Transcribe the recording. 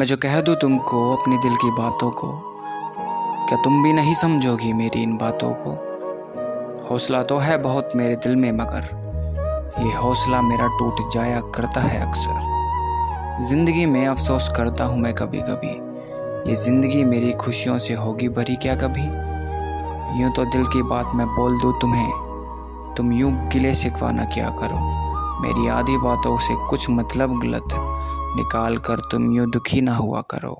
मैं जो कह दूँ तुमको अपने दिल की बातों को, क्या तुम भी नहीं समझोगी मेरी इन बातों को? हौसला तो है बहुत मेरे दिल में, मगर ये हौसला मेरा टूट जाया करता है अक्सर। ज़िंदगी में अफसोस करता हूँ मैं कभी कभी ये ज़िंदगी मेरी खुशियों से होगी भरी क्या कभी? यूँ तो दिल की बात मैं बोल दूँ तुम्हें, तुम यूँ गिले शिकवा ना क्या करो? मेरी आधी बातों से कुछ मतलब गलत निकाल कर तुम यूँ दुखी ना हुआ करो।